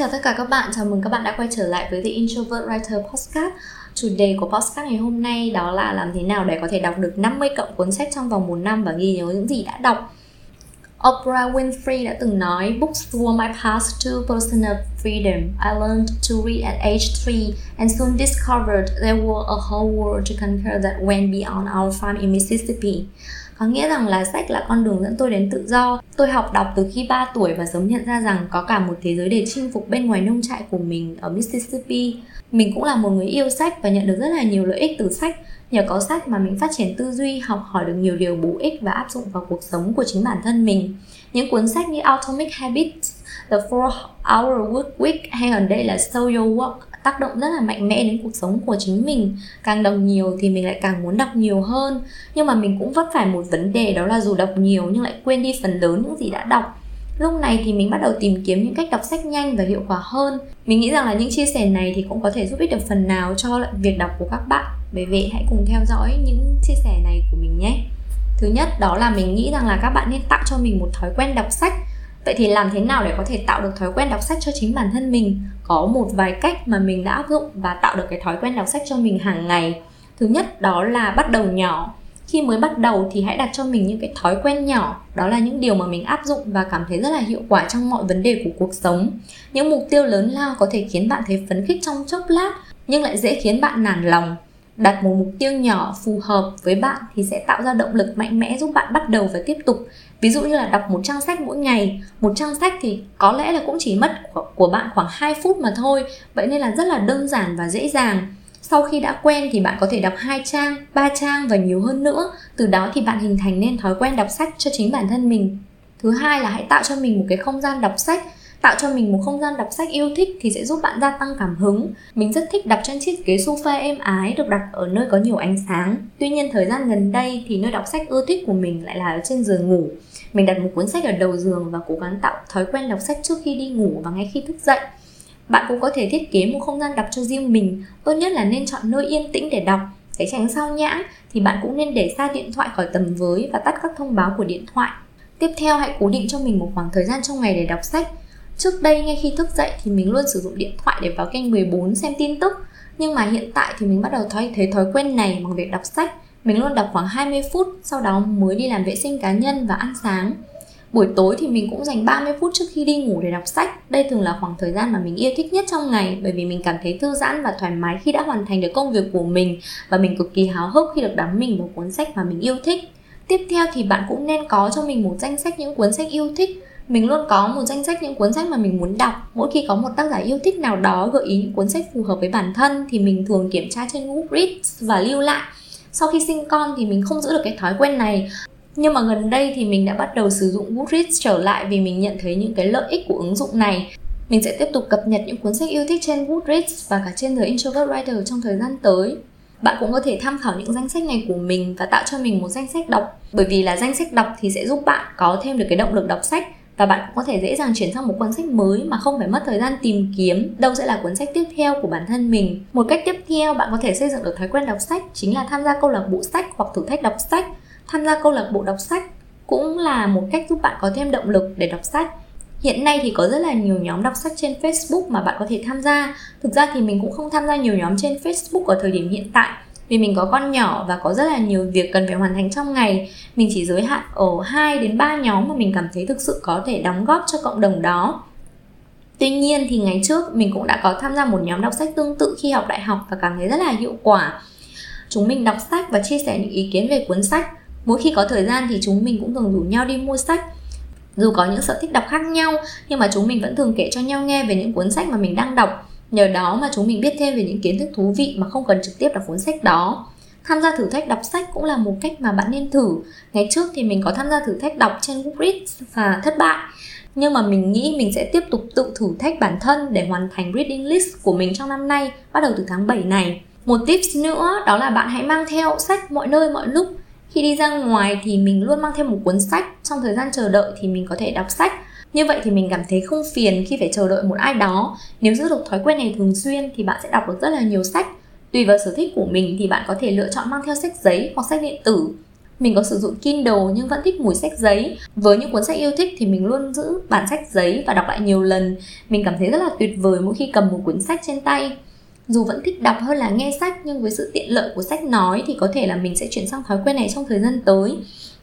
Chào tất cả các bạn, chào mừng các bạn đã quay trở lại với The Introvert Writer Podcast. Chủ đề của podcast ngày hôm nay đó là làm thế nào để có thể đọc được 50 cộng cuốn sách trong vòng một năm và ghi nhớ những gì đã đọc. Oprah Winfrey đã từng nói Books were my path to personal freedom. I learned to read at age 3 and soon discovered there was a whole world to conquer that went beyond our farm in Mississippi có nghĩa rằng là sách là con đường dẫn tôi đến tự do. Tôi học đọc từ khi 3 tuổi và sớm nhận ra rằng có cả một thế giới để chinh phục bên ngoài nông trại của mình ở Mississippi. Mình cũng là một người yêu sách và nhận được rất là nhiều lợi ích từ sách. Nhờ có sách mà mình phát triển tư duy học hỏi được nhiều điều bổ ích và áp dụng vào cuộc sống của chính bản thân mình. Những cuốn sách như Atomic Habits, The 4 Hour Work Week hay gần đây là Show Your Work tác động rất là mạnh mẽ đến cuộc sống của chính mình. Càng đọc nhiều thì mình lại càng muốn đọc nhiều hơn. Nhưng mà mình cũng vấp phải một vấn đề, đó là dù đọc nhiều nhưng lại quên đi phần lớn những gì đã đọc. Lúc này thì mình bắt đầu tìm kiếm những cách đọc sách nhanh và hiệu quả hơn. Mình nghĩ rằng là những chia sẻ này thì cũng có thể giúp ích được phần nào cho việc đọc của các bạn. Bởi vậy, hãy cùng theo dõi những chia sẻ này của mình nhé. Thứ nhất, đó là mình nghĩ rằng là các bạn nên tạo cho mình một thói quen đọc sách vậy thì làm thế nào để có thể tạo được thói quen đọc sách cho chính bản thân mình? Có một vài cách mà mình đã áp dụng và tạo được cái thói quen đọc sách cho mình hàng ngày. Thứ nhất, đó là bắt đầu nhỏ. Khi mới bắt đầu thì hãy đặt cho mình những cái thói quen nhỏ. Đó là những điều mà mình áp dụng và cảm thấy rất là hiệu quả trong mọi vấn đề của cuộc sống. Những mục tiêu lớn lao có thể khiến bạn thấy phấn khích trong chốc lát, nhưng lại dễ khiến bạn nản lòng đặt một mục tiêu nhỏ phù hợp với bạn thì sẽ tạo ra động lực mạnh mẽ giúp bạn bắt đầu và tiếp tục. Ví dụ như là đọc một trang sách mỗi ngày. Một trang sách thì có lẽ là cũng chỉ mất của bạn khoảng 2 phút mà thôi. Vậy nên là rất là đơn giản và dễ dàng. Sau khi đã quen thì bạn có thể đọc hai trang, ba trang và nhiều hơn nữa. Từ đó thì bạn hình thành nên thói quen đọc sách cho chính bản thân mình. Thứ hai là hãy tạo cho mình một cái không gian đọc sách tạo cho mình một không gian đọc sách yêu thích thì sẽ giúp bạn gia tăng cảm hứng. Mình rất thích đọc trên chiếc ghế sofa êm ái được đặt ở nơi có nhiều ánh sáng. Tuy nhiên, thời gian gần đây thì nơi đọc sách ưa thích của mình lại là ở trên giường ngủ. Mình đặt một cuốn sách ở đầu giường và cố gắng tạo thói quen đọc sách trước khi đi ngủ và ngay khi thức dậy. Bạn cũng có thể thiết kế một không gian đọc cho riêng mình. Tốt nhất là nên chọn nơi yên tĩnh để đọc. Để tránh sao nhãng thì bạn cũng nên để xa điện thoại khỏi tầm với và tắt các thông báo của điện thoại. Tiếp theo, hãy cố định cho mình một khoảng thời gian trong ngày để đọc sách. Trước đây ngay khi thức dậy thì mình luôn sử dụng điện thoại để vào kênh 14 xem tin tức. Nhưng mà hiện tại thì mình bắt đầu thay thế thói quen này bằng việc đọc sách. Mình luôn đọc khoảng 20 phút, sau đó mới đi làm vệ sinh cá nhân và ăn sáng. Buổi tối thì mình cũng dành 30 phút trước khi đi ngủ để đọc sách. Đây thường là khoảng thời gian mà mình yêu thích nhất trong ngày Bởi vì mình cảm thấy thư giãn và thoải mái khi đã hoàn thành được công việc của mình. Và mình cực kỳ háo hức khi được đắm mình vào cuốn sách mà mình yêu thích. Tiếp theo thì bạn cũng nên có cho mình một danh sách những cuốn sách yêu thích mình luôn có một danh sách những cuốn sách mà mình muốn đọc. Mỗi khi có một tác giả yêu thích nào đó gợi ý những cuốn sách phù hợp với bản thân thì mình thường kiểm tra trên Goodreads và lưu lại. Sau khi sinh con thì mình không giữ được cái thói quen này. Nhưng mà gần đây thì mình đã bắt đầu sử dụng Goodreads trở lại vì mình nhận thấy những cái lợi ích của ứng dụng này. Mình sẽ tiếp tục cập nhật những cuốn sách yêu thích trên Goodreads và cả trên The Introvert Writer trong thời gian tới. Bạn cũng có thể tham khảo những danh sách này của mình và tạo cho mình một danh sách đọc. Bởi vì là danh sách đọc thì sẽ giúp bạn có thêm được cái động lực đọc sách và bạn cũng có thể dễ dàng chuyển sang một cuốn sách mới mà không phải mất thời gian tìm kiếm. Đâu sẽ là cuốn sách tiếp theo của bản thân mình. Một cách tiếp theo, bạn có thể xây dựng được thói quen đọc sách, chính là tham gia câu lạc bộ sách hoặc thử thách đọc sách. Tham gia câu lạc bộ đọc sách cũng là một cách giúp bạn có thêm động lực để đọc sách. Hiện nay thì có rất là nhiều nhóm đọc sách trên Facebook mà bạn có thể tham gia. Thực ra thì mình cũng không tham gia nhiều nhóm trên Facebook ở thời điểm hiện tại vì mình có con nhỏ và có rất là nhiều việc cần phải hoàn thành trong ngày, mình chỉ giới hạn ở 2 đến 3 nhóm mà mình cảm thấy thực sự có thể đóng góp cho cộng đồng đó Tuy nhiên thì ngày trước mình cũng đã có tham gia một nhóm đọc sách tương tự khi học đại học và cảm thấy rất là hiệu quả. Chúng mình đọc sách và chia sẻ những ý kiến về cuốn sách. Mỗi khi có thời gian thì chúng mình cũng thường rủ nhau đi mua sách. Dù có những sở thích đọc khác nhau, nhưng mà chúng mình vẫn thường kể cho nhau nghe về những cuốn sách mà mình đang đọc Nhờ đó mà chúng mình biết thêm về những kiến thức thú vị mà không cần trực tiếp đọc cuốn sách đó. Tham gia thử thách đọc sách cũng là một cách mà bạn nên thử. Ngày trước thì mình có tham gia thử thách đọc trên Goodreads và thất bại. nhưng mà mình nghĩ mình sẽ tiếp tục tự thử thách bản thân để hoàn thành reading list của mình trong năm nay, bắt đầu từ tháng 7 này một tips nữa, đó là bạn hãy mang theo sách mọi nơi, mọi lúc khi đi ra ngoài thì mình luôn mang theo một cuốn sách trong thời gian chờ đợi thì mình có thể đọc sách như vậy thì mình cảm thấy không phiền khi phải chờ đợi một ai đó. Nếu giữ được thói quen này thường xuyên thì bạn sẽ đọc được rất là nhiều sách. Tùy vào sở thích của mình thì bạn có thể lựa chọn mang theo sách giấy hoặc sách điện tử. Mình có sử dụng Kindle nhưng vẫn thích mùi sách giấy. Với những cuốn sách yêu thích thì mình luôn giữ bản sách giấy và đọc lại nhiều lần. Mình cảm thấy rất là tuyệt vời mỗi khi cầm một cuốn sách trên tay. Dù vẫn thích đọc hơn là nghe sách, nhưng với sự tiện lợi của sách nói thì có thể là mình sẽ chuyển sang thói quen này trong thời gian tới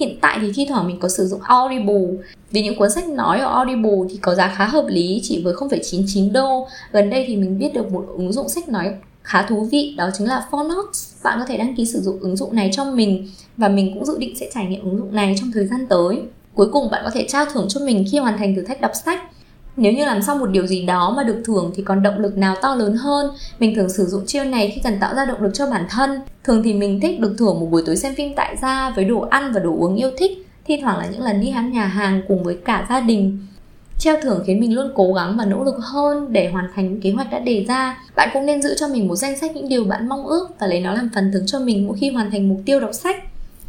hiện tại thì thi thoảng mình có sử dụng Audible. Vì những cuốn sách nói ở Audible thì có giá khá hợp lý chỉ với 0,99 đô. Gần đây thì mình biết được một ứng dụng sách nói khá thú vị đó chính là Phonox bạn có thể đăng ký sử dụng ứng dụng này cho mình và mình cũng dự định sẽ trải nghiệm ứng dụng này trong thời gian tới. Cuối cùng bạn có thể trao thưởng cho mình khi hoàn thành thử thách đọc sách nếu như làm xong một điều gì đó mà được thưởng thì còn động lực nào to lớn hơn? Mình thường sử dụng chiêu này khi cần tạo ra động lực cho bản thân. Thường thì mình thích được thưởng một buổi tối xem phim tại gia với đồ ăn và đồ uống yêu thích. Thi thoảng là những lần đi ăn nhà hàng cùng với cả gia đình. Treo thưởng khiến mình luôn cố gắng và nỗ lực hơn để hoàn thành những kế hoạch đã đề ra. Bạn cũng nên giữ cho mình một danh sách những điều bạn mong ước và lấy nó làm phần thưởng cho mình mỗi khi hoàn thành mục tiêu đọc sách.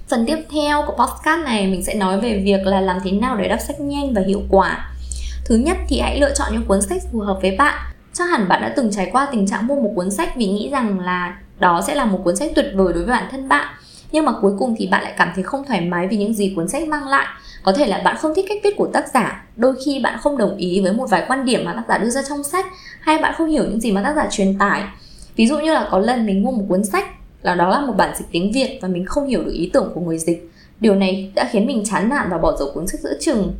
Phần tiếp theo của podcast này, mình sẽ nói về việc là làm thế nào để đọc sách nhanh và hiệu quả thứ nhất thì hãy lựa chọn những cuốn sách phù hợp với bạn. Chắc hẳn bạn đã từng trải qua tình trạng mua một cuốn sách vì nghĩ rằng là đó sẽ là một cuốn sách tuyệt vời đối với bản thân bạn. Nhưng mà cuối cùng thì bạn lại cảm thấy không thoải mái vì những gì cuốn sách mang lại. Có thể là bạn không thích cách viết của tác giả. Đôi khi bạn không đồng ý với một vài quan điểm mà tác giả đưa ra trong sách, hay bạn không hiểu những gì mà tác giả truyền tải. Ví dụ như là có lần mình mua một cuốn sách, là đó là một bản dịch tiếng việt và mình không hiểu được ý tưởng của người dịch. Điều này đã khiến mình chán nản và bỏ dở cuốn sách giữa chừng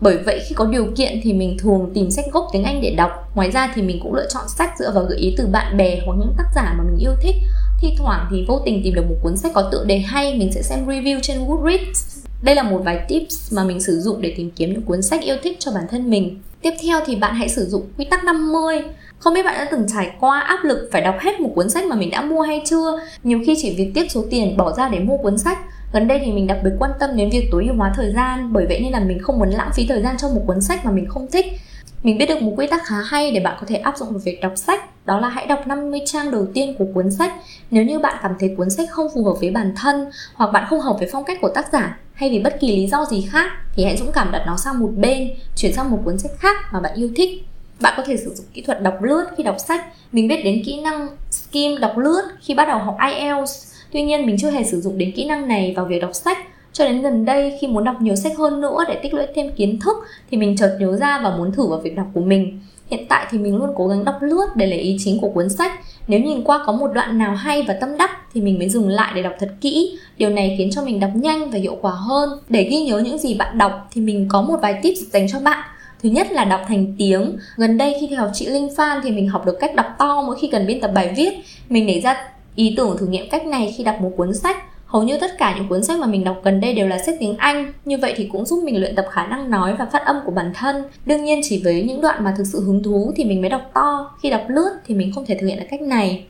bởi vậy khi có điều kiện thì mình thường tìm sách gốc tiếng Anh để đọc. Ngoài ra thì mình cũng lựa chọn sách dựa vào gợi ý từ bạn bè hoặc những tác giả mà mình yêu thích. Thi thoảng thì vô tình tìm được một cuốn sách có tựa đề hay, mình sẽ xem review trên Goodreads. Đây là một vài tips mà mình sử dụng để tìm kiếm những cuốn sách yêu thích cho bản thân mình. Tiếp theo thì bạn hãy sử dụng quy tắc 50 không biết bạn đã từng trải qua áp lực phải đọc hết một cuốn sách mà mình đã mua hay chưa? Nhiều khi chỉ việc tiếc số tiền bỏ ra để mua cuốn sách. Gần đây thì mình đặc biệt quan tâm đến việc tối ưu hóa thời gian, Bởi vậy nên là mình không muốn lãng phí thời gian cho một cuốn sách mà mình không thích. Mình biết được một quy tắc khá hay để bạn có thể áp dụng vào việc đọc sách, Đó là hãy đọc 50 trang đầu tiên của cuốn sách. Nếu như bạn cảm thấy cuốn sách không phù hợp với bản thân Hoặc bạn không hợp với phong cách của tác giả Hay vì bất kỳ lý do gì khác Thì hãy dũng cảm đặt nó sang một bên, Chuyển sang một cuốn sách khác mà bạn yêu thích bạn có thể sử dụng kỹ thuật đọc lướt khi đọc sách mình biết đến kỹ năng skim đọc lướt khi bắt đầu học IELTS Tuy nhiên, mình chưa hề sử dụng đến kỹ năng này vào việc đọc sách cho đến gần đây, khi muốn đọc nhiều sách hơn nữa để tích lũy thêm kiến thức, thì mình chợt nhớ ra và muốn thử vào việc đọc của mình. Hiện tại thì mình luôn cố gắng đọc lướt để lấy ý chính của cuốn sách. Nếu nhìn qua có một đoạn nào hay và tâm đắc, thì mình mới dừng lại để đọc thật kỹ. Điều này khiến cho mình đọc nhanh và hiệu quả hơn. Để ghi nhớ những gì bạn đọc, thì mình có một vài tips dành cho bạn. Thứ nhất là đọc thành tiếng. Gần đây khi theo chị Linh Phan thì mình học được cách đọc to, mỗi khi cần biên tập bài viết. Mình để ra Ý tưởng thử nghiệm cách này khi đọc một cuốn sách Hầu như tất cả những cuốn sách mà mình đọc gần đây đều là sách tiếng Anh, Như vậy thì cũng giúp mình luyện tập khả năng nói và phát âm của bản thân Đương nhiên chỉ với những đoạn mà thực sự hứng thú thì mình mới đọc to Khi đọc lướt thì mình không thể thực hiện được cách này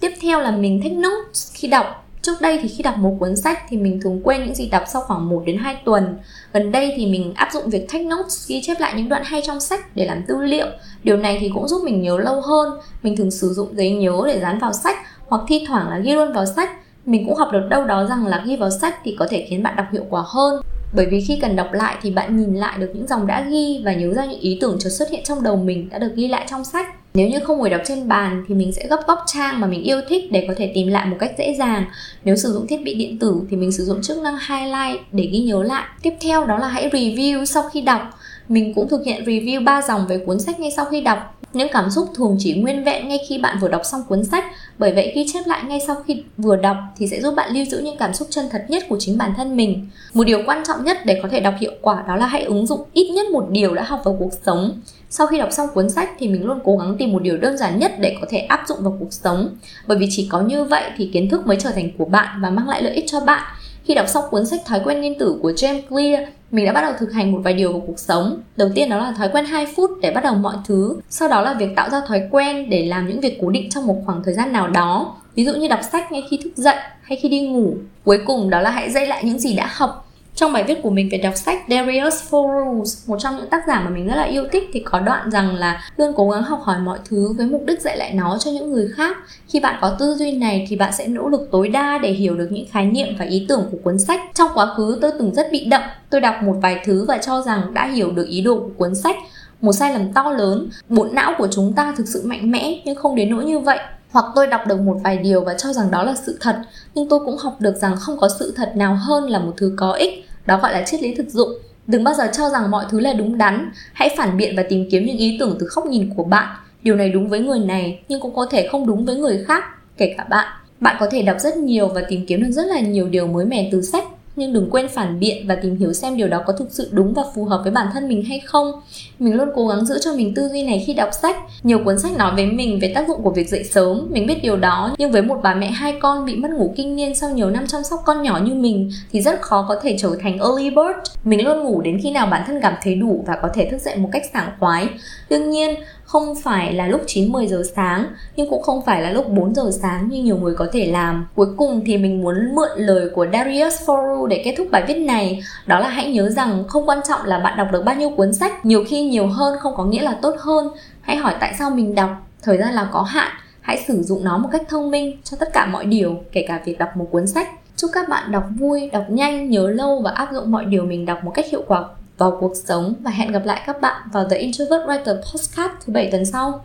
Tiếp theo là mình thích notes khi đọc Trước đây thì khi đọc một cuốn sách thì mình thường quên những gì đọc sau khoảng 1 đến 2 tuần. Gần đây thì mình áp dụng việc take notes, ghi chép lại những đoạn hay trong sách để làm tư liệu. Điều này thì cũng giúp mình nhớ lâu hơn. Mình thường sử dụng giấy nhớ để dán vào sách hoặc thi thoảng là ghi luôn vào sách mình cũng học được đâu đó rằng là ghi vào sách thì có thể khiến bạn đọc hiệu quả hơn bởi vì khi cần đọc lại thì bạn nhìn lại được những dòng đã ghi và nhớ ra những ý tưởng chợt xuất hiện trong đầu mình đã được ghi lại trong sách nếu như không ngồi đọc trên bàn thì mình sẽ gấp góc trang mà mình yêu thích để có thể tìm lại một cách dễ dàng. Nếu sử dụng thiết bị điện tử thì mình sử dụng chức năng highlight để ghi nhớ lại. Tiếp theo đó là hãy review sau khi đọc. Mình cũng thực hiện review 3 dòng về cuốn sách ngay sau khi đọc. Những cảm xúc thường chỉ nguyên vẹn ngay khi bạn vừa đọc xong cuốn sách. Bởi vậy ghi chép lại ngay sau khi vừa đọc thì sẽ giúp bạn lưu giữ những cảm xúc chân thật nhất của chính bản thân mình. Một điều quan trọng nhất để có thể đọc hiệu quả đó là hãy ứng dụng ít nhất một điều đã học vào cuộc sống sau khi đọc xong cuốn sách thì mình luôn cố gắng tìm một điều đơn giản nhất để có thể áp dụng vào cuộc sống bởi vì chỉ có như vậy thì kiến thức mới trở thành của bạn và mang lại lợi ích cho bạn khi đọc xong cuốn sách Thói quen nguyên tử của James Clear, mình đã bắt đầu thực hành một vài điều vào cuộc sống. Đầu tiên đó là thói quen 2 phút để bắt đầu mọi thứ. Sau đó là việc tạo ra thói quen để làm những việc cố định trong một khoảng thời gian nào đó. Ví dụ như đọc sách ngay khi thức dậy hay khi đi ngủ. Cuối cùng đó là hãy dạy lại những gì đã học trong bài viết của mình về đọc sách Darius Four Rules, một trong những tác giả mà mình rất là yêu thích thì có đoạn rằng là luôn cố gắng học hỏi mọi thứ với mục đích dạy lại nó cho những người khác. Khi bạn có tư duy này thì bạn sẽ nỗ lực tối đa để hiểu được những khái niệm và ý tưởng của cuốn sách. Trong quá khứ tôi từng rất bị động, tôi đọc một vài thứ và cho rằng đã hiểu được ý đồ của cuốn sách một sai lầm to lớn bộ não của chúng ta thực sự mạnh mẽ nhưng không đến nỗi như vậy hoặc tôi đọc được một vài điều và cho rằng đó là sự thật, nhưng tôi cũng học được rằng không có sự thật nào hơn là một thứ có ích. Đó gọi là triết lý thực dụng. Đừng bao giờ cho rằng mọi thứ là đúng đắn. Hãy phản biện và tìm kiếm những ý tưởng từ góc nhìn của bạn. Điều này đúng với người này, nhưng cũng có thể không đúng với người khác, kể cả bạn. Bạn có thể đọc rất nhiều và tìm kiếm được rất là nhiều điều mới mẻ từ sách nhưng đừng quên phản biện và tìm hiểu xem điều đó có thực sự đúng và phù hợp với bản thân mình hay không. Mình luôn cố gắng giữ cho mình tư duy này khi đọc sách. Nhiều cuốn sách nói với mình về tác dụng của việc dậy sớm, mình biết điều đó, nhưng với một bà mẹ hai con bị mất ngủ kinh niên sau nhiều năm chăm sóc con nhỏ như mình thì rất khó có thể trở thành early bird. Mình luôn ngủ đến khi nào bản thân cảm thấy đủ và có thể thức dậy một cách sảng khoái. Đương nhiên, không phải là lúc 9-10 giờ sáng, nhưng cũng không phải là lúc 4 giờ sáng như nhiều người có thể làm. Cuối cùng thì mình muốn mượn lời của Darius Foru để kết thúc bài viết này. Đó là hãy nhớ rằng không quan trọng là bạn đọc được bao nhiêu cuốn sách, nhiều khi nhiều hơn, không có nghĩa là tốt hơn. Hãy hỏi tại sao mình đọc, thời gian là có hạn. Hãy sử dụng nó một cách thông minh cho tất cả mọi điều, kể cả việc đọc một cuốn sách. Chúc các bạn đọc vui, đọc nhanh, nhớ lâu và áp dụng mọi điều mình đọc một cách hiệu quả vào cuộc sống và hẹn gặp lại các bạn vào The Introvert Writer Podcast thứ bảy tuần sau.